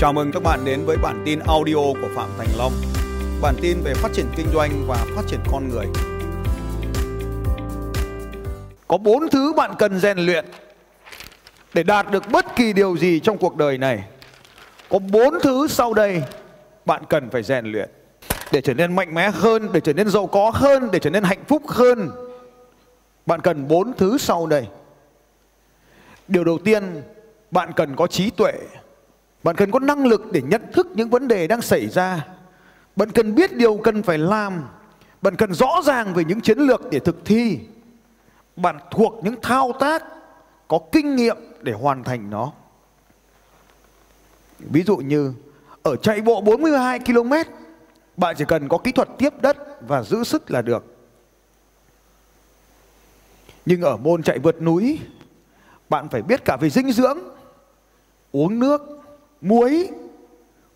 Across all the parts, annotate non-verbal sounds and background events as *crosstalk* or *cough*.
Chào mừng các bạn đến với bản tin audio của Phạm Thành Long. Bản tin về phát triển kinh doanh và phát triển con người. Có bốn thứ bạn cần rèn luyện để đạt được bất kỳ điều gì trong cuộc đời này. Có bốn thứ sau đây bạn cần phải rèn luyện để trở nên mạnh mẽ hơn, để trở nên giàu có hơn, để trở nên hạnh phúc hơn. Bạn cần bốn thứ sau đây. Điều đầu tiên, bạn cần có trí tuệ bạn cần có năng lực để nhận thức những vấn đề đang xảy ra. Bạn cần biết điều cần phải làm. Bạn cần rõ ràng về những chiến lược để thực thi. Bạn thuộc những thao tác có kinh nghiệm để hoàn thành nó. Ví dụ như ở chạy bộ 42 km, bạn chỉ cần có kỹ thuật tiếp đất và giữ sức là được. Nhưng ở môn chạy vượt núi, bạn phải biết cả về dinh dưỡng, uống nước, muối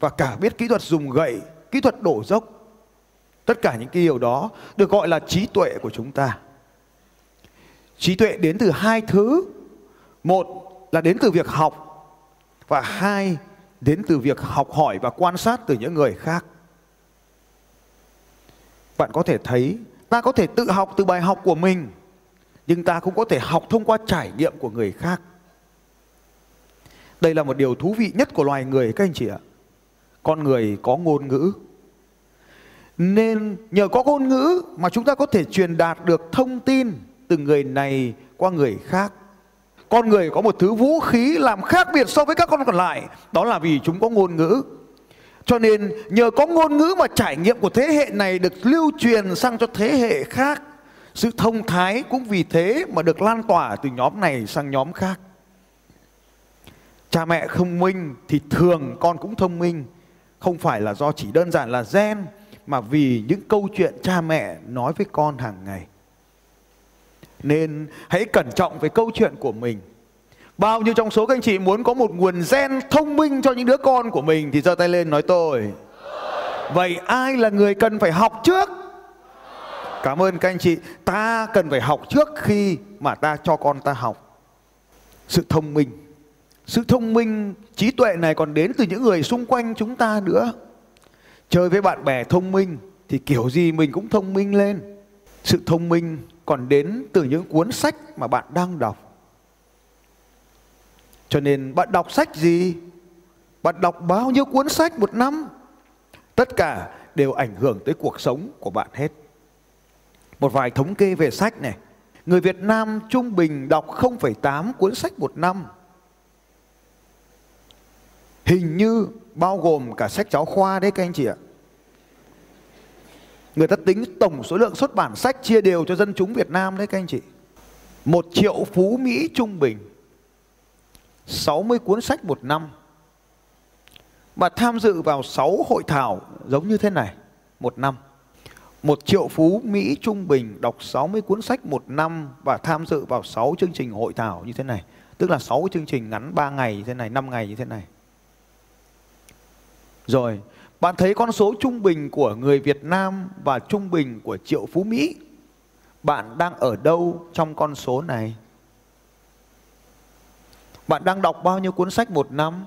và cả biết kỹ thuật dùng gậy, kỹ thuật đổ dốc. Tất cả những cái điều đó được gọi là trí tuệ của chúng ta. Trí tuệ đến từ hai thứ. Một là đến từ việc học và hai đến từ việc học hỏi và quan sát từ những người khác. Bạn có thể thấy ta có thể tự học từ bài học của mình nhưng ta cũng có thể học thông qua trải nghiệm của người khác. Đây là một điều thú vị nhất của loài người các anh chị ạ. Con người có ngôn ngữ. Nên nhờ có ngôn ngữ mà chúng ta có thể truyền đạt được thông tin từ người này qua người khác. Con người có một thứ vũ khí làm khác biệt so với các con còn lại, đó là vì chúng có ngôn ngữ. Cho nên nhờ có ngôn ngữ mà trải nghiệm của thế hệ này được lưu truyền sang cho thế hệ khác. Sự thông thái cũng vì thế mà được lan tỏa từ nhóm này sang nhóm khác cha mẹ thông minh thì thường con cũng thông minh. Không phải là do chỉ đơn giản là gen, mà vì những câu chuyện cha mẹ nói với con hàng ngày. Nên hãy cẩn trọng với câu chuyện của mình. Bao nhiêu trong số các anh chị muốn có một nguồn gen thông minh cho những đứa con của mình thì giơ tay lên nói tôi. Vậy ai là người cần phải học trước? Cảm ơn các anh chị. Ta cần phải học trước khi mà ta cho con ta học. Sự thông minh sự thông minh, trí tuệ này còn đến từ những người xung quanh chúng ta nữa. Chơi với bạn bè thông minh thì kiểu gì mình cũng thông minh lên. Sự thông minh còn đến từ những cuốn sách mà bạn đang đọc. Cho nên bạn đọc sách gì? Bạn đọc bao nhiêu cuốn sách một năm? Tất cả đều ảnh hưởng tới cuộc sống của bạn hết. Một vài thống kê về sách này. Người Việt Nam trung bình đọc 0,8 cuốn sách một năm hình như bao gồm cả sách giáo khoa đấy các anh chị ạ. Người ta tính tổng số lượng xuất bản sách chia đều cho dân chúng Việt Nam đấy các anh chị. Một triệu phú Mỹ trung bình 60 cuốn sách một năm và tham dự vào 6 hội thảo giống như thế này một năm. Một triệu phú Mỹ trung bình đọc 60 cuốn sách một năm và tham dự vào 6 chương trình hội thảo như thế này. Tức là 6 chương trình ngắn 3 ngày như thế này, 5 ngày như thế này. Rồi, bạn thấy con số trung bình của người Việt Nam và trung bình của triệu phú Mỹ. Bạn đang ở đâu trong con số này? Bạn đang đọc bao nhiêu cuốn sách một năm?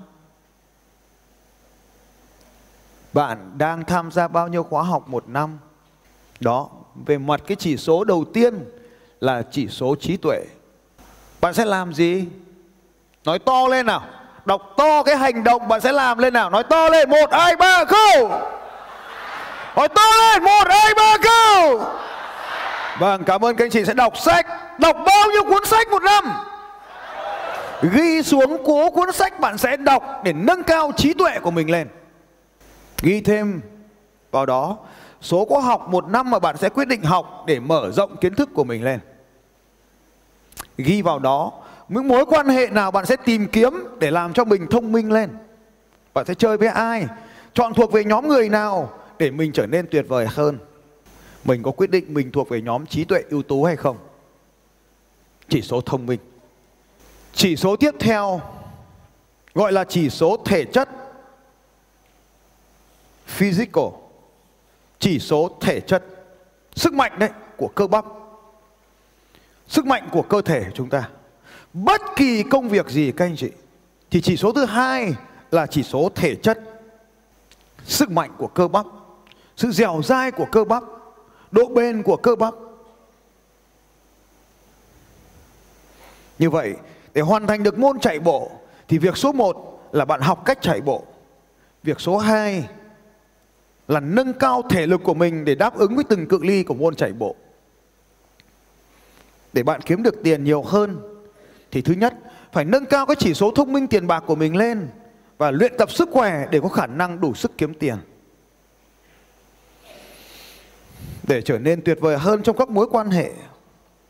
Bạn đang tham gia bao nhiêu khóa học một năm? Đó, về mặt cái chỉ số đầu tiên là chỉ số trí tuệ. Bạn sẽ làm gì? Nói to lên nào đọc to cái hành động bạn sẽ làm lên nào. Nói to lên, một, hai, ba go nói to lên, một, hai, ba go vâng cảm ơn các anh chị sẽ đọc sách. Đọc bao nhiêu cuốn sách một năm? Ghi xuống cố cuốn sách bạn sẽ đọc để nâng cao trí tuệ của mình lên. Ghi thêm vào đó, số khóa học một năm mà bạn sẽ quyết định học để mở rộng kiến thức của mình lên. Ghi vào đó những mối quan hệ nào bạn sẽ tìm kiếm để làm cho mình thông minh lên? Bạn sẽ chơi với ai? Chọn thuộc về nhóm người nào để mình trở nên tuyệt vời hơn? Mình có quyết định mình thuộc về nhóm trí tuệ ưu tú hay không? Chỉ số thông minh. Chỉ số tiếp theo gọi là chỉ số thể chất. Physical. Chỉ số thể chất. Sức mạnh đấy, của cơ bắp. Sức mạnh của cơ thể chúng ta bất kỳ công việc gì các anh chị thì chỉ số thứ hai là chỉ số thể chất, sức mạnh của cơ bắp, sự dẻo dai của cơ bắp, độ bền của cơ bắp. Như vậy, để hoàn thành được môn chạy bộ thì việc số 1 là bạn học cách chạy bộ. Việc số 2 là nâng cao thể lực của mình để đáp ứng với từng cự ly của môn chạy bộ. Để bạn kiếm được tiền nhiều hơn thì thứ nhất phải nâng cao cái chỉ số thông minh tiền bạc của mình lên và luyện tập sức khỏe để có khả năng đủ sức kiếm tiền. Để trở nên tuyệt vời hơn trong các mối quan hệ,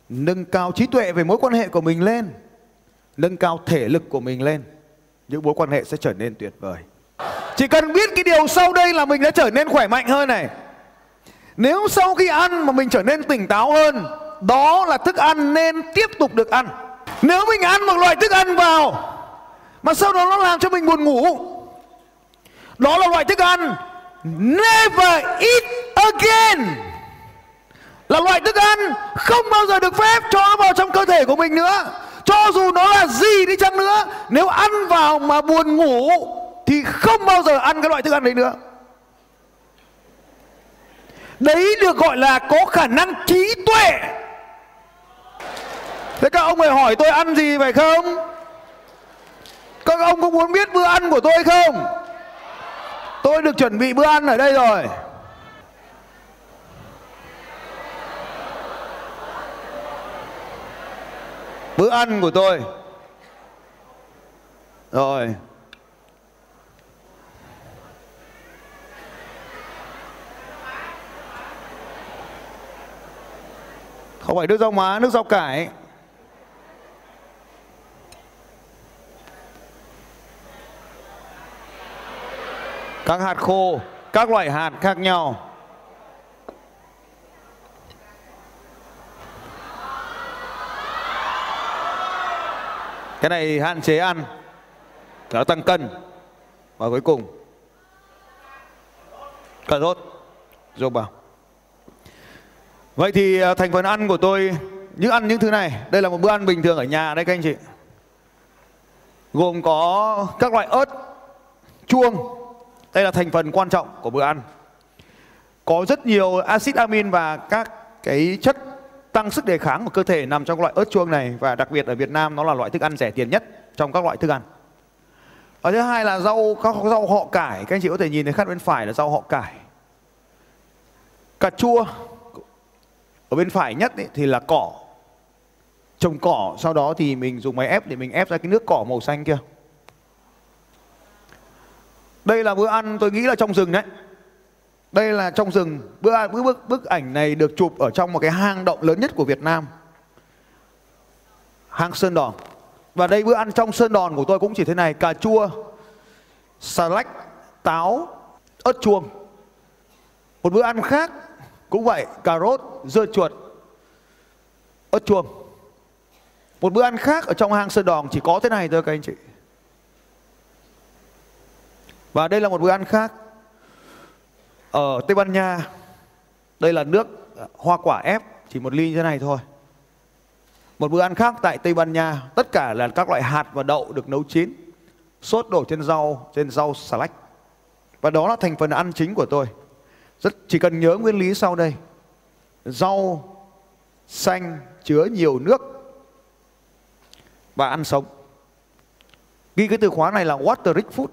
nâng cao trí tuệ về mối quan hệ của mình lên, nâng cao thể lực của mình lên, những mối quan hệ sẽ trở nên tuyệt vời. Chỉ cần biết cái điều sau đây là mình đã trở nên khỏe mạnh hơn này. Nếu sau khi ăn mà mình trở nên tỉnh táo hơn, đó là thức ăn nên tiếp tục được ăn. Nếu mình ăn một loại thức ăn vào mà sau đó nó làm cho mình buồn ngủ, đó là loại thức ăn never eat again. Là loại thức ăn không bao giờ được phép cho vào trong cơ thể của mình nữa. Cho dù nó là gì đi chăng nữa, nếu ăn vào mà buồn ngủ thì không bao giờ ăn cái loại thức ăn đấy nữa đấy được gọi là có khả năng trí tuệ thế các ông phải hỏi tôi ăn gì phải không? Các ông có muốn biết bữa ăn của tôi không? Tôi được chuẩn bị bữa ăn ở đây rồi. Bữa ăn của tôi. Rồi. Không phải nước rau má, nước rau cải. Các hạt khô, các loại hạt khác nhau. Cái này hạn chế ăn. Nó tăng cân. Và cuối cùng cà rốt dô vào Vậy thì à, thành phần ăn của tôi những ăn những thứ này, đây là một bữa ăn bình thường ở nhà đây các anh chị. Gồm có các loại ớt, chuông. Đây là thành phần quan trọng của bữa ăn. Có rất nhiều axit amin và các cái chất tăng sức đề kháng của cơ thể nằm trong loại ớt chuông này và đặc biệt ở Việt Nam nó là loại thức ăn rẻ tiền nhất trong các loại thức ăn. Ở thứ hai là rau các rau họ cải, các anh chị có thể nhìn thấy khác bên phải là rau họ cải. Cà chua ở bên phải nhất ấy, thì là cỏ trồng cỏ sau đó thì mình dùng máy ép để mình ép ra cái nước cỏ màu xanh kia đây là bữa ăn tôi nghĩ là trong rừng đấy. Đây là trong rừng. Bữa ăn bức, bức bức ảnh này được chụp ở trong một cái hang động lớn nhất của Việt Nam. Hang Sơn Đòn. Và đây bữa ăn trong Sơn Đòn của tôi cũng chỉ thế này. Cà chua xà lách táo ớt chuông. Một bữa ăn khác cũng vậy, cà rốt, dưa chuột, ớt chuông. Một bữa ăn khác ở trong hang Sơn Đòn chỉ có thế này thôi các anh chị. Và đây là một bữa ăn khác ở Tây Ban Nha. Đây là nước à, hoa quả ép chỉ một ly như thế này thôi. Một bữa ăn khác tại Tây Ban Nha, tất cả là các loại hạt và đậu được nấu chín, sốt đổ trên rau, trên rau xà lách. Và đó là thành phần ăn chính của tôi. Rất chỉ cần nhớ nguyên lý sau đây. Rau xanh chứa nhiều nước và ăn sống. Ghi cái từ khóa này là water rich food.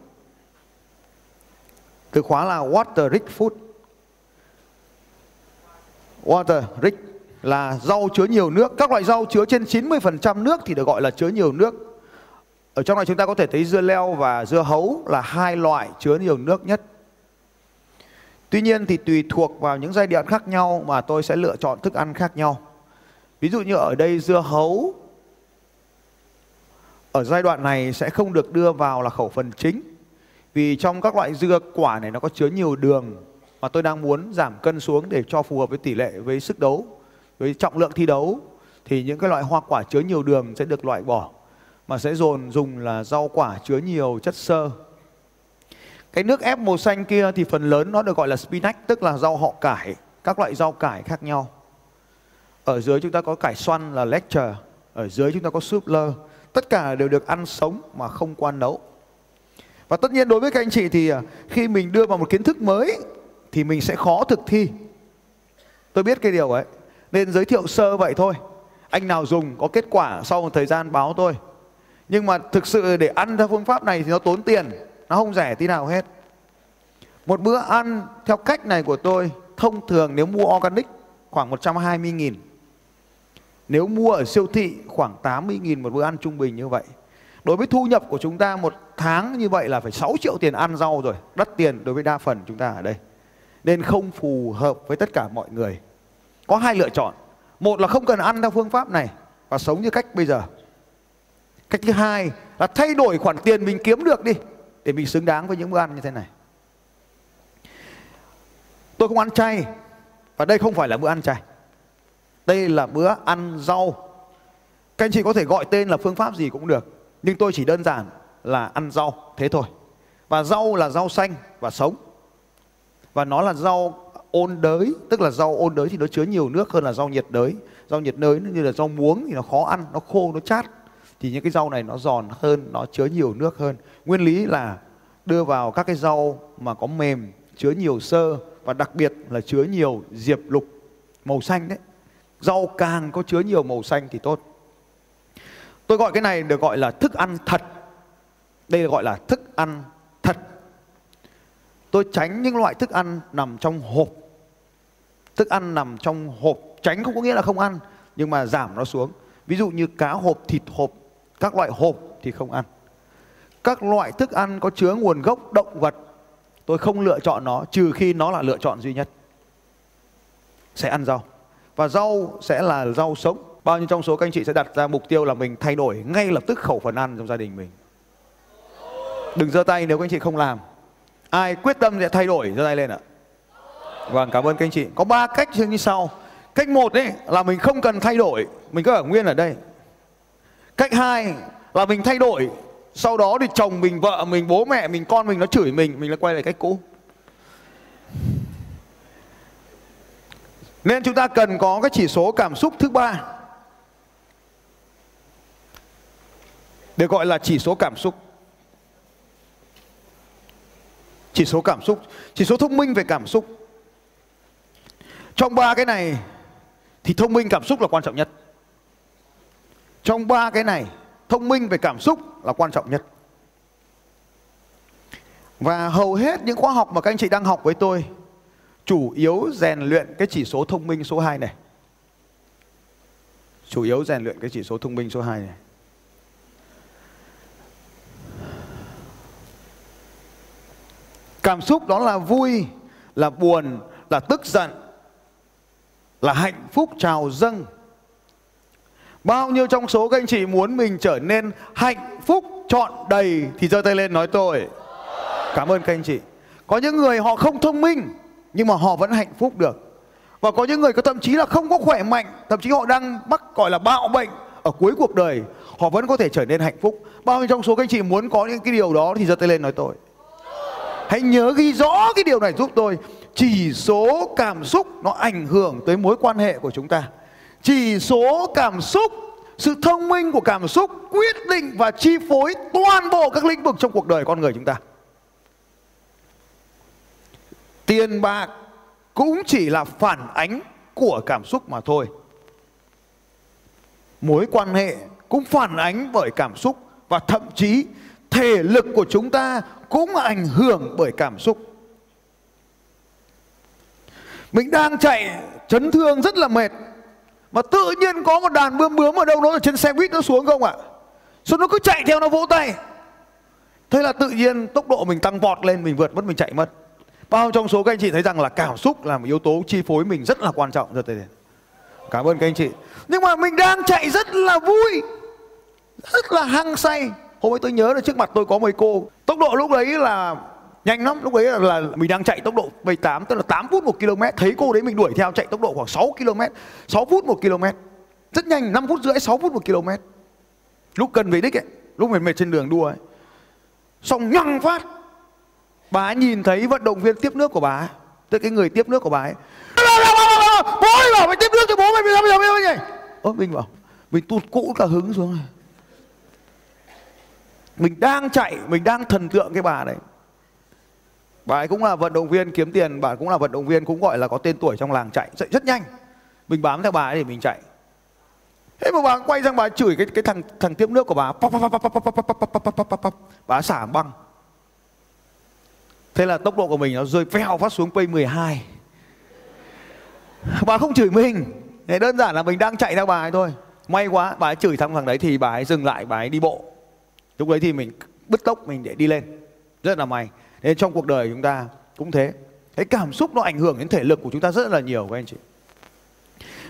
Từ khóa là water rich food. Water rich là rau chứa nhiều nước. Các loại rau chứa trên 90% nước thì được gọi là chứa nhiều nước. Ở trong này chúng ta có thể thấy dưa leo và dưa hấu là hai loại chứa nhiều nước nhất. Tuy nhiên thì tùy thuộc vào những giai đoạn khác nhau mà tôi sẽ lựa chọn thức ăn khác nhau. Ví dụ như ở đây dưa hấu ở giai đoạn này sẽ không được đưa vào là khẩu phần chính. Vì trong các loại dưa quả này nó có chứa nhiều đường mà tôi đang muốn giảm cân xuống để cho phù hợp với tỷ lệ với sức đấu, với trọng lượng thi đấu thì những cái loại hoa quả chứa nhiều đường sẽ được loại bỏ mà sẽ dồn dùng là rau quả chứa nhiều chất xơ cái nước ép màu xanh kia thì phần lớn nó được gọi là spinach, tức là rau họ cải, các loại rau cải khác nhau. Ở dưới chúng ta có cải xoăn là lecture, ở dưới chúng ta có súp lơ. Tất cả đều được ăn sống mà không qua nấu và tất nhiên đối với các anh chị thì à, khi mình đưa vào một kiến thức mới thì mình sẽ khó thực thi. Tôi biết cái điều ấy, nên giới thiệu sơ vậy thôi. Anh nào dùng có kết quả sau một thời gian báo tôi. Nhưng mà thực sự để ăn theo phương pháp này thì nó tốn tiền, nó không rẻ tí nào hết. Một bữa ăn theo cách này của tôi thông thường nếu mua organic khoảng 120 nghìn. Nếu mua ở siêu thị khoảng 80 nghìn một bữa ăn trung bình như vậy đối với thu nhập của chúng ta một tháng như vậy là phải 6 triệu tiền ăn rau rồi, đắt tiền đối với đa phần chúng ta ở đây. Nên không phù hợp với tất cả mọi người. Có hai lựa chọn. Một là không cần ăn theo phương pháp này và sống như cách bây giờ. Cách thứ hai là thay đổi khoản tiền mình kiếm được đi để mình xứng đáng với những bữa ăn như thế này. Tôi không ăn chay và đây không phải là bữa ăn chay. Đây là bữa ăn rau. Các anh chị có thể gọi tên là phương pháp gì cũng được nhưng tôi chỉ đơn giản là ăn rau, thế thôi. Và rau là rau xanh và sống. Và nó là rau ôn đới, tức là rau ôn đới thì nó chứa nhiều nước hơn là rau nhiệt đới. Rau nhiệt đới như là rau muống thì nó khó ăn, nó khô, nó chát. Thì những cái rau này nó giòn hơn, nó chứa nhiều nước hơn. Nguyên lý là đưa vào các cái rau mà có mềm, chứa nhiều sơ và đặc biệt là chứa nhiều diệp lục màu xanh đấy. Rau càng có chứa nhiều màu xanh thì tốt tôi gọi cái này được gọi là thức ăn thật. Đây được gọi là thức ăn thật. Tôi tránh những loại thức ăn nằm trong hộp. Thức ăn nằm trong hộp. Tránh không có nghĩa là không ăn, nhưng mà giảm nó xuống. Ví dụ như cá hộp, thịt hộp, các loại hộp thì không ăn. Các loại thức ăn có chứa nguồn gốc động vật, tôi không lựa chọn nó, trừ khi nó là lựa chọn duy nhất. Sẽ ăn rau. Và rau sẽ là rau sống bao nhiêu trong số các anh chị sẽ đặt ra mục tiêu là mình thay đổi ngay lập tức khẩu phần ăn trong gia đình mình? Đừng giơ tay nếu các anh chị không làm. Ai quyết tâm sẽ thay đổi, giơ tay lên ạ. Vâng cảm ơn các anh chị. Có ba cách như sau. Cách một ấy là mình không cần thay đổi. Mình cứ ở nguyên ở đây. Cách hai, là mình thay đổi. Sau đó thì chồng mình, vợ mình, bố mẹ mình, con mình nó chửi mình mình lại quay lại cách cũ. Nên chúng ta cần có cái chỉ số cảm xúc thứ ba. Được gọi là chỉ số cảm xúc. Chỉ số cảm xúc. Chỉ số thông minh về cảm xúc. Trong ba cái này thì thông minh cảm xúc là quan trọng nhất. Trong ba cái này, thông minh về cảm xúc là quan trọng nhất. Và hầu hết những khóa học mà các anh chị đang học với tôi, chủ yếu rèn luyện cái chỉ số thông minh số 2 này. Chủ yếu rèn luyện cái chỉ số thông minh số 2 này. Cảm xúc đó là vui, là buồn, là tức giận, là hạnh phúc trào dâng. Bao nhiêu trong số các anh chị muốn mình trở nên hạnh phúc trọn đầy thì giơ tay lên nói tôi. Cảm ơn các anh chị. Có những người họ không thông minh nhưng mà họ vẫn hạnh phúc được. Và có những người có thậm chí là không có khỏe mạnh, thậm chí họ đang mắc gọi là bạo bệnh ở cuối cuộc đời, họ vẫn có thể trở nên hạnh phúc. Bao nhiêu trong số các anh chị muốn có những cái điều đó thì giơ tay lên nói tôi. Hãy nhớ ghi rõ cái điều này giúp tôi. Chỉ số cảm xúc nó ảnh hưởng tới mối quan hệ của chúng ta. Chỉ số cảm xúc, sự thông minh của cảm xúc quyết định và chi phối toàn bộ các lĩnh vực trong cuộc đời con người chúng ta. Tiền bạc cũng chỉ là phản ánh của cảm xúc mà thôi. Mối quan hệ cũng phản ánh bởi cảm xúc và thậm chí thể lực của chúng ta cũng ảnh hưởng bởi cảm xúc. Mình đang chạy chấn thương rất là mệt mà tự nhiên có một đàn bướm bướm ở đâu đó ở trên xe buýt nó xuống không ạ? Xong nó cứ chạy theo nó vỗ tay. Thế là tự nhiên tốc độ mình tăng vọt lên mình vượt mất mình chạy mất. Bao trong số các anh chị thấy rằng là cảm xúc là một yếu tố chi phối mình rất là quan trọng rồi. Cảm ơn các anh chị. Nhưng mà mình đang chạy rất là vui, rất là hăng say. Hôm ấy tôi nhớ là trước mặt tôi có mấy cô, tốc độ lúc đấy là nhanh lắm, lúc đấy là, là mình đang chạy tốc độ 78 tức là 8 phút 1 km, thấy cô đấy mình đuổi theo chạy tốc độ khoảng 6 km, 6 phút 1 km. Rất nhanh, 5 phút rưỡi 6 phút 1 km. Lúc cần về đích ấy, lúc mệt mệt trên đường đua ấy. Xong nhăng phát. Bà ấy nhìn thấy vận động viên tiếp nước của bà ấy. Tức cái người tiếp nước của bà ấy. Bố ơi bảo mày tiếp nước cho bố mày bây giờ bây giờ bây giờ ơ mình bảo mình tụt cũ cả hứng xuống rồi mình đang chạy, mình đang thần tượng cái bà đấy. Bà ấy cũng là vận động viên kiếm tiền, bà cũng là vận động viên cũng gọi là có tên tuổi trong làng chạy chạy rất nhanh. Mình bám theo bà ấy để mình chạy. Thế mà bà quay sang bà chửi cái cái thằng thằng tiếp nước của bà. Bà xả băng. Thế là tốc độ của mình nó rơi phèo phát xuống pay 12 bà không chửi mình. Thế đơn giản là mình đang chạy theo bà ấy thôi. May quá, bà ấy chửi thằng thằng đấy thì bà ấy dừng lại, bà ấy đi bộ lúc đấy thì mình bứt tốc, mình để đi lên. Rất là may. Nên trong cuộc đời chúng ta cũng thế. Cái cảm xúc nó ảnh hưởng đến thể lực của chúng ta rất là nhiều các anh chị.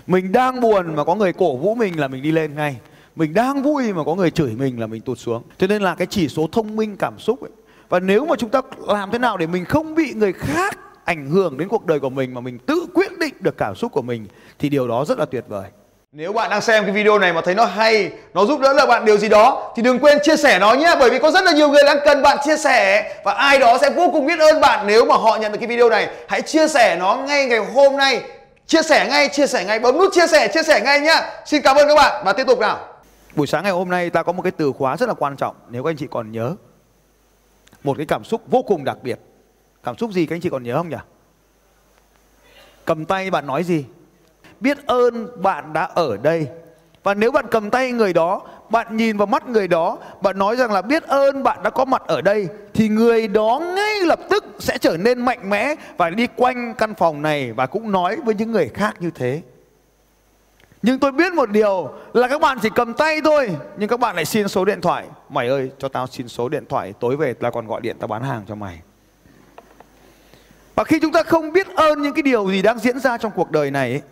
Mình đang buồn mà có người cổ vũ mình là mình đi lên ngay. Mình đang vui mà có người chửi mình là mình tụt xuống. Cho nên là cái chỉ số thông minh cảm xúc ấy. Và nếu mà chúng ta làm thế nào để mình không bị người khác ảnh hưởng đến cuộc đời của mình mà mình tự quyết định được cảm xúc của mình, thì điều đó rất là tuyệt vời nếu bạn đang xem cái video này mà thấy nó hay, nó giúp đỡ được bạn điều gì đó thì đừng quên chia sẻ nó nhé bởi vì có rất là nhiều người đang cần bạn chia sẻ và ai đó sẽ vô cùng biết ơn bạn nếu mà họ nhận được cái video này. Hãy chia sẻ nó ngay ngày hôm nay. Chia sẻ ngay, chia sẻ ngay, bấm nút chia sẻ, chia sẻ ngay nhá. Xin cảm ơn các bạn và tiếp tục nào. Buổi sáng ngày hôm nay ta có một cái từ khóa rất là quan trọng nếu các anh chị còn nhớ. Một cái cảm xúc vô cùng đặc biệt. Cảm xúc gì các anh chị còn nhớ không nhỉ? Cầm tay bạn nói gì? Biết ơn bạn đã ở đây. Và nếu bạn cầm tay người đó bạn nhìn vào mắt người đó bạn nói rằng là biết ơn bạn đã có mặt ở đây thì người đó ngay lập tức sẽ trở nên mạnh mẽ và đi quanh căn phòng này và cũng nói với những người khác như thế. Nhưng tôi biết một điều là các bạn chỉ cầm tay thôi nhưng các bạn lại xin số điện thoại. Mày ơi cho tao xin số điện thoại tối về tao còn gọi điện tao bán hàng cho mày. Và khi chúng ta không biết ơn những cái điều gì đang diễn ra trong cuộc đời này ấy,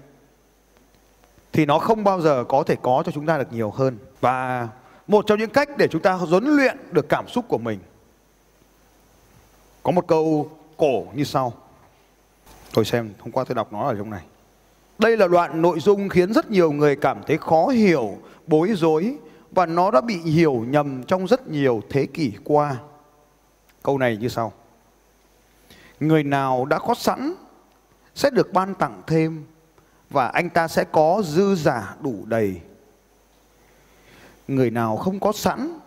thì nó không bao giờ có thể có cho chúng ta được nhiều hơn. Và một trong những cách để chúng ta huấn luyện được cảm xúc của mình. Có một câu cổ như sau. Tôi xem, hôm qua tôi đọc nó ở trong này. Đây là đoạn nội dung khiến rất nhiều người cảm thấy khó hiểu, bối rối và nó đã bị hiểu nhầm trong rất nhiều thế kỷ qua. Câu này như sau. Người nào đã có sẵn sẽ được ban tặng thêm và anh ta sẽ có dư giả đủ đầy. Người nào không có sẵn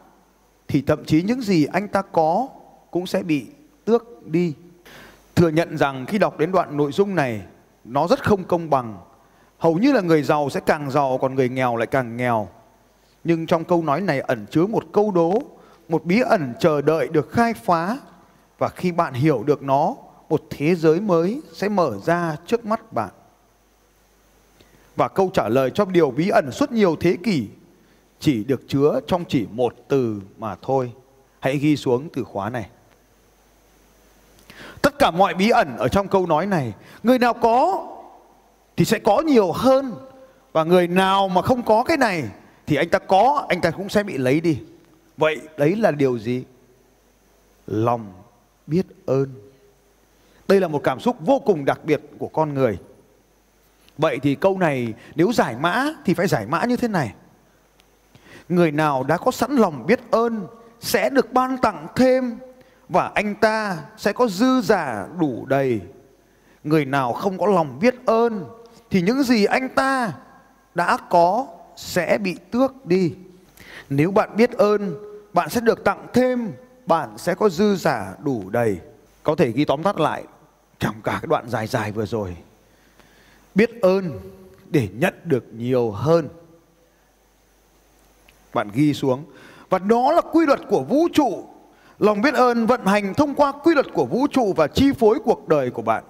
thì thậm chí những gì anh ta có cũng sẽ bị tước đi. Thừa nhận rằng khi đọc đến đoạn nội dung này nó rất không công bằng. Hầu như là người giàu sẽ càng giàu còn người nghèo lại càng nghèo. Nhưng trong câu nói này ẩn chứa một câu đố, một bí ẩn chờ đợi được khai phá và khi bạn hiểu được nó, một thế giới mới sẽ mở ra trước mắt bạn. Và câu trả lời cho điều bí ẩn suốt nhiều thế kỷ chỉ được chứa trong chỉ một từ mà thôi. Hãy ghi xuống từ khóa này. Tất cả mọi bí ẩn ở trong câu nói này, người nào có thì sẽ có nhiều hơn và người nào mà không có cái này thì anh ta có, anh ta cũng sẽ bị lấy đi. Vậy đấy là điều gì? Lòng biết ơn. Đây là một cảm xúc vô cùng đặc biệt của con người. Vậy thì câu này nếu giải mã thì phải giải mã như thế này. Người nào đã có sẵn lòng biết ơn sẽ được ban tặng thêm và anh ta sẽ có dư giả đủ đầy. Người nào không có lòng biết ơn thì những gì anh ta đã có sẽ bị tước đi. Nếu bạn biết ơn, bạn sẽ được tặng thêm, bạn sẽ có dư giả đủ đầy. Có thể ghi tóm tắt lại trong cả cái đoạn dài dài vừa rồi biết ơn để nhận được nhiều hơn. Bạn ghi xuống. Và đó là quy luật của vũ trụ. Lòng biết ơn vận hành thông qua quy luật của vũ trụ và chi phối cuộc đời của bạn.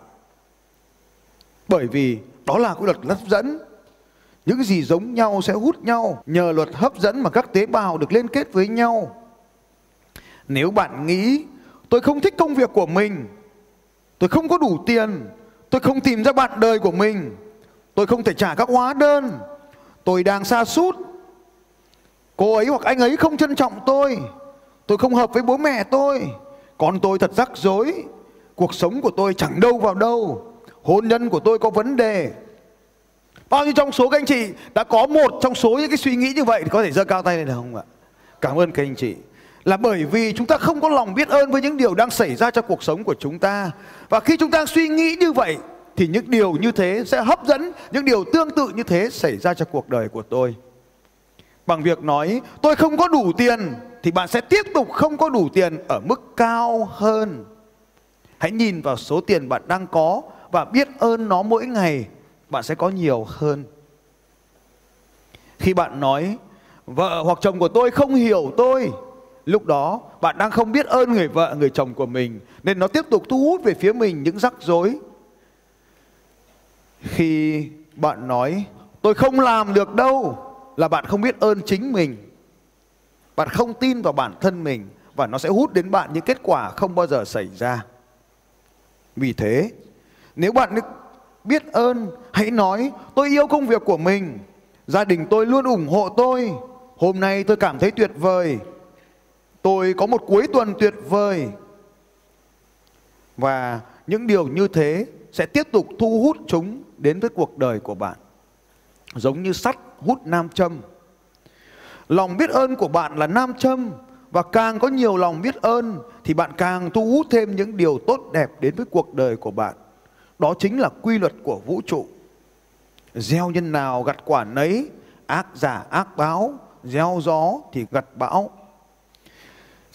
Bởi vì đó là quy luật hấp dẫn. Những gì giống nhau sẽ hút nhau nhờ luật hấp dẫn mà các tế bào được liên kết với nhau. Nếu bạn nghĩ tôi không thích công việc của mình, tôi không có đủ tiền, Tôi không tìm ra bạn đời của mình. Tôi không thể trả các hóa đơn. Tôi đang xa sút Cô ấy hoặc anh ấy không trân trọng tôi. Tôi không hợp với bố mẹ tôi. Con tôi thật rắc rối. Cuộc sống của tôi chẳng đâu vào đâu. Hôn nhân của tôi có vấn đề. Bao nhiêu trong số các anh chị đã có một trong số những cái suy nghĩ như vậy thì có thể giơ cao tay lên được không ạ? Cảm ơn các anh chị là bởi vì chúng ta không có lòng biết ơn với những điều đang xảy ra trong cuộc sống của chúng ta. Và khi chúng ta suy nghĩ như vậy thì những điều như thế sẽ hấp dẫn những điều tương tự như thế xảy ra cho cuộc đời của tôi. Bằng việc nói tôi không có đủ tiền thì bạn sẽ tiếp tục không có đủ tiền ở mức cao hơn. Hãy nhìn vào số tiền bạn đang có và biết ơn nó mỗi ngày, bạn sẽ có nhiều hơn. Khi bạn nói vợ hoặc chồng của tôi không hiểu tôi, lúc đó bạn đang không biết ơn người vợ, người chồng của mình nên nó tiếp tục thu hút về phía mình những rắc rối. Khi bạn nói tôi không làm được đâu là bạn không biết ơn chính mình. Bạn không tin vào bản thân mình và nó sẽ hút đến bạn những kết quả không bao giờ xảy ra. Vì thế, nếu bạn biết ơn, hãy nói tôi yêu công việc của mình. Gia đình tôi luôn ủng hộ tôi. Hôm nay tôi cảm thấy tuyệt vời. Tôi có một cuối tuần tuyệt vời. Và những điều như thế sẽ tiếp tục thu hút chúng đến với cuộc đời của bạn. Giống như sắt hút nam châm. Lòng biết ơn của bạn là nam châm và càng có nhiều lòng biết ơn thì bạn càng thu hút thêm những điều tốt đẹp đến với cuộc đời của bạn. Đó chính là quy luật của vũ trụ. Gieo nhân nào gặt quả nấy, ác giả ác báo, gieo gió thì gặt bão.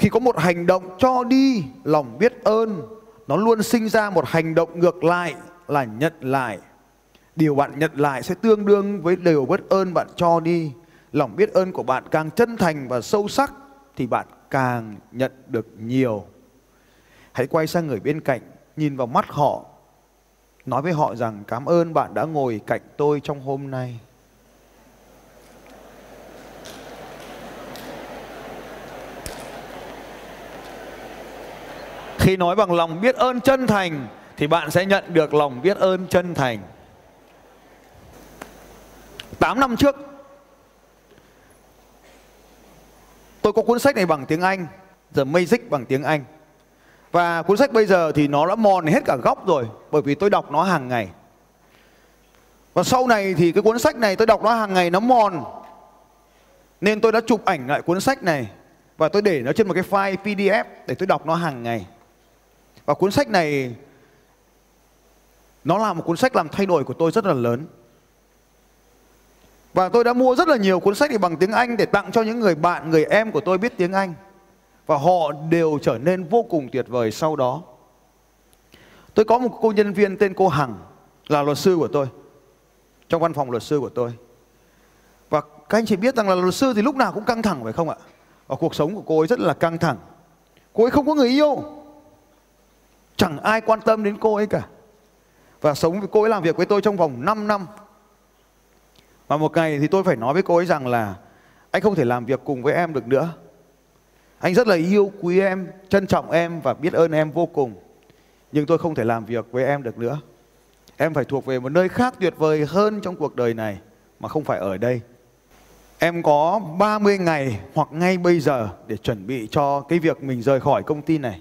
Khi có một hành động cho đi lòng biết ơn, nó luôn sinh ra một hành động ngược lại là nhận lại. Điều bạn nhận lại sẽ tương đương với điều biết ơn bạn cho đi. Lòng biết ơn của bạn càng chân thành và sâu sắc thì bạn càng nhận được nhiều. Hãy quay sang người bên cạnh, nhìn vào mắt họ, nói với họ rằng cảm ơn bạn đã ngồi cạnh tôi trong hôm nay. Khi nói bằng lòng biết ơn chân thành thì bạn sẽ nhận được lòng biết ơn chân thành. 8 năm trước Tôi có cuốn sách này bằng tiếng Anh, The Magic bằng tiếng Anh. Và cuốn sách bây giờ thì nó đã mòn hết cả góc rồi, bởi vì tôi đọc nó hàng ngày. Và sau này thì cái cuốn sách này tôi đọc nó hàng ngày nó mòn. Nên tôi đã chụp ảnh lại cuốn sách này và tôi để nó trên một cái file PDF để tôi đọc nó hàng ngày. Và cuốn sách này nó là một cuốn sách làm thay đổi của tôi rất là lớn. Và tôi đã mua rất là nhiều cuốn sách thì bằng tiếng Anh để tặng cho những người bạn, người em của tôi biết tiếng Anh. Và họ đều trở nên vô cùng tuyệt vời sau đó. Tôi có một cô nhân viên tên cô Hằng là luật sư của tôi. Trong văn phòng luật sư của tôi. Và các anh chị biết rằng là luật sư thì lúc nào cũng căng thẳng phải không ạ? Và cuộc sống của cô ấy rất là căng thẳng. Cô ấy không có người yêu. Chẳng ai quan tâm đến cô ấy cả. Và sống với cô ấy làm việc với tôi trong vòng 5 năm và một ngày thì tôi phải nói với cô ấy rằng là anh không thể làm việc cùng với em được nữa. Anh rất là yêu quý em, trân trọng em và biết ơn em vô cùng. Nhưng tôi không thể làm việc với em được nữa. Em phải thuộc về một nơi khác tuyệt vời hơn trong cuộc đời này mà không phải ở đây. Em có 30 ngày hoặc ngay bây giờ để chuẩn bị cho cái việc mình rời khỏi công ty này.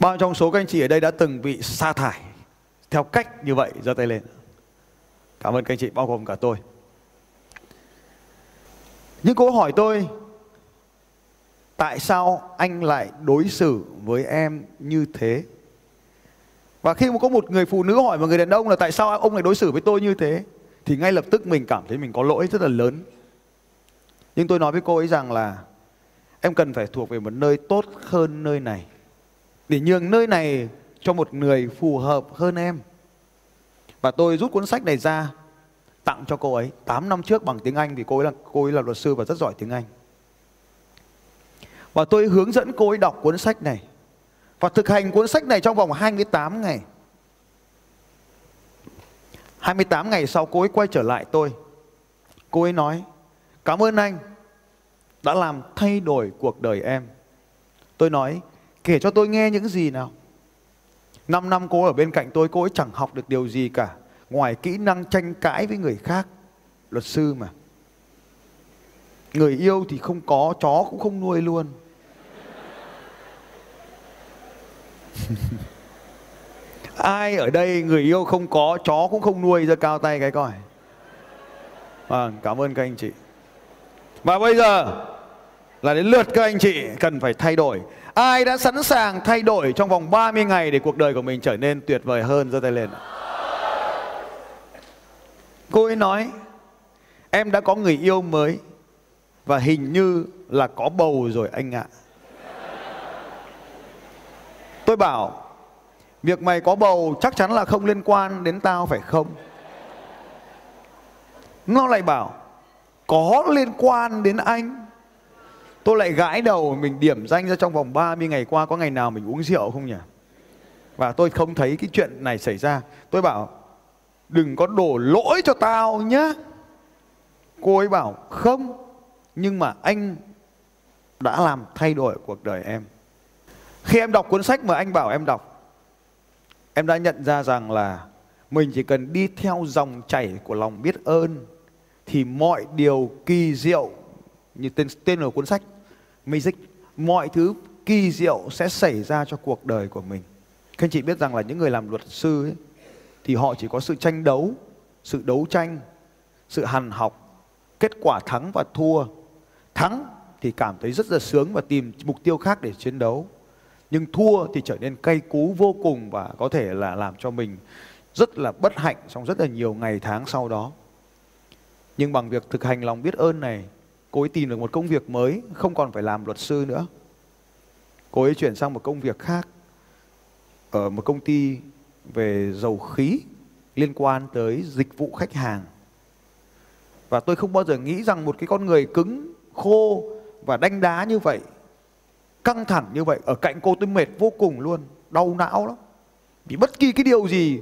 Bao trong số các anh chị ở đây đã từng bị sa thải theo cách như vậy, giơ tay lên. Cảm ơn các anh chị bao gồm cả tôi. Nhưng cô hỏi tôi tại sao anh lại đối xử với em như thế? Và khi mà có một người phụ nữ hỏi một người đàn ông là tại sao ông lại đối xử với tôi như thế thì ngay lập tức mình cảm thấy mình có lỗi rất là lớn. Nhưng tôi nói với cô ấy rằng là em cần phải thuộc về một nơi tốt hơn nơi này để nhường nơi này cho một người phù hợp hơn em. Và tôi rút cuốn sách này ra, tặng cho cô ấy 8 năm trước bằng tiếng Anh vì cô ấy là cô ấy là luật sư và rất giỏi tiếng Anh. Và tôi hướng dẫn cô ấy đọc cuốn sách này và thực hành cuốn sách này trong vòng 28 ngày. 28 ngày sau cô ấy quay trở lại tôi. Cô ấy nói: "Cảm ơn anh đã làm thay đổi cuộc đời em." Tôi nói: "Kể cho tôi nghe những gì nào?" 5 năm cô ở bên cạnh tôi, cô ấy chẳng học được điều gì cả. Ngoài kỹ năng tranh cãi với người khác luật sư mà. Người yêu thì không có chó cũng không nuôi luôn. *laughs* Ai ở đây người yêu không có chó cũng không nuôi ra cao tay cái coi. À, cảm ơn các anh chị. Và bây giờ là đến lượt các anh chị cần phải thay đổi ai đã sẵn sàng thay đổi trong vòng 30 ngày để cuộc đời của mình trở nên tuyệt vời hơn giơ tay lên Cô ấy nói, Em đã có người yêu mới và hình như là có bầu rồi anh ạ. Tôi bảo, việc mày có bầu chắc chắn là không liên quan đến tao, phải không? Nó lại bảo, có liên quan đến anh. Tôi lại gãi đầu mình điểm danh ra trong vòng 30 ngày qua có ngày nào mình uống rượu không nhỉ? Và tôi không thấy cái chuyện này xảy ra. Tôi bảo đừng có đổ lỗi cho tao nhá. Cô ấy bảo không, nhưng mà anh đã làm thay đổi cuộc đời em. Khi em đọc cuốn sách mà anh bảo em đọc, em đã nhận ra rằng là mình chỉ cần đi theo dòng chảy của lòng biết ơn thì mọi điều kỳ diệu như tên tên của cuốn sách Magic, mọi thứ kỳ diệu sẽ xảy ra cho cuộc đời của mình. Các anh chị biết rằng là những người làm luật sư ấy, thì họ chỉ có sự tranh đấu, sự đấu tranh, sự hằn học, kết quả thắng và thua. Thắng thì cảm thấy rất là sướng và tìm mục tiêu khác để chiến đấu. Nhưng thua thì trở nên cay cú vô cùng và có thể là làm cho mình rất là bất hạnh trong rất là nhiều ngày tháng sau đó. Nhưng bằng việc thực hành lòng biết ơn này, cô ấy tìm được một công việc mới, không còn phải làm luật sư nữa. Cô ấy chuyển sang một công việc khác ở một công ty về dầu khí liên quan tới dịch vụ khách hàng. Và tôi không bao giờ nghĩ rằng một cái con người cứng, khô và đanh đá như vậy, căng thẳng như vậy, ở cạnh cô tôi mệt vô cùng luôn, đau não lắm. Vì bất kỳ cái điều gì,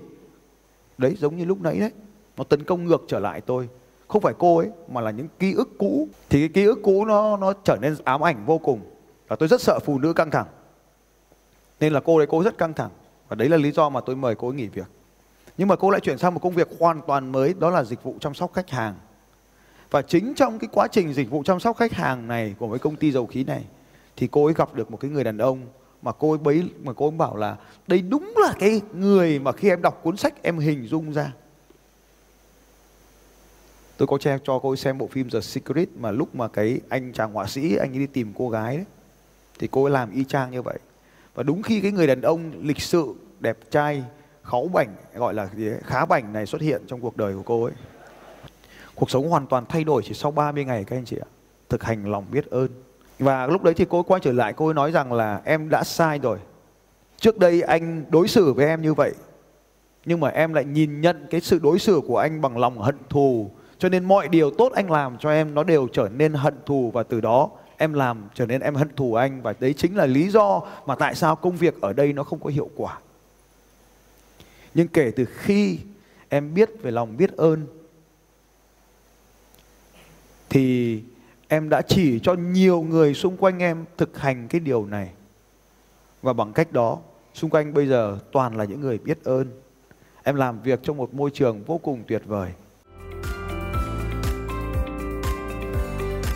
đấy giống như lúc nãy đấy, nó tấn công ngược trở lại tôi. Không phải cô ấy, mà là những ký ức cũ. Thì cái ký ức cũ nó nó trở nên ám ảnh vô cùng. Và tôi rất sợ phụ nữ căng thẳng. Nên là cô đấy cô rất căng thẳng. Và đấy là lý do mà tôi mời cô ấy nghỉ việc. Nhưng mà cô lại chuyển sang một công việc hoàn toàn mới, đó là dịch vụ chăm sóc khách hàng. Và chính trong cái quá trình dịch vụ chăm sóc khách hàng này của cái công ty dầu khí này thì cô ấy gặp được một cái người đàn ông mà cô ấy bấy mà cô ấy bảo là đây đúng là cái người mà khi em đọc cuốn sách em hình dung ra. Tôi có che cho cô ấy xem bộ phim The Secret mà lúc mà cái anh chàng họa sĩ anh ấy đi tìm cô gái đấy thì cô ấy làm y chang như vậy. Và đúng khi cái người đàn ông lịch sự, đẹp trai, kháu bảnh gọi là gì ấy, khá bảnh này xuất hiện trong cuộc đời của cô ấy. Cuộc sống hoàn toàn thay đổi chỉ sau 30 ngày các anh chị ạ. Thực hành lòng biết ơn. Và lúc đấy thì cô ấy quay trở lại cô ấy nói rằng là em đã sai rồi. Trước đây anh đối xử với em như vậy. Nhưng mà em lại nhìn nhận cái sự đối xử của anh bằng lòng hận thù. Cho nên mọi điều tốt anh làm cho em nó đều trở nên hận thù và từ đó em làm trở nên em hận thù anh và đấy chính là lý do mà tại sao công việc ở đây nó không có hiệu quả. Nhưng kể từ khi em biết về lòng biết ơn thì em đã chỉ cho nhiều người xung quanh em thực hành cái điều này. Và bằng cách đó, xung quanh bây giờ toàn là những người biết ơn. Em làm việc trong một môi trường vô cùng tuyệt vời.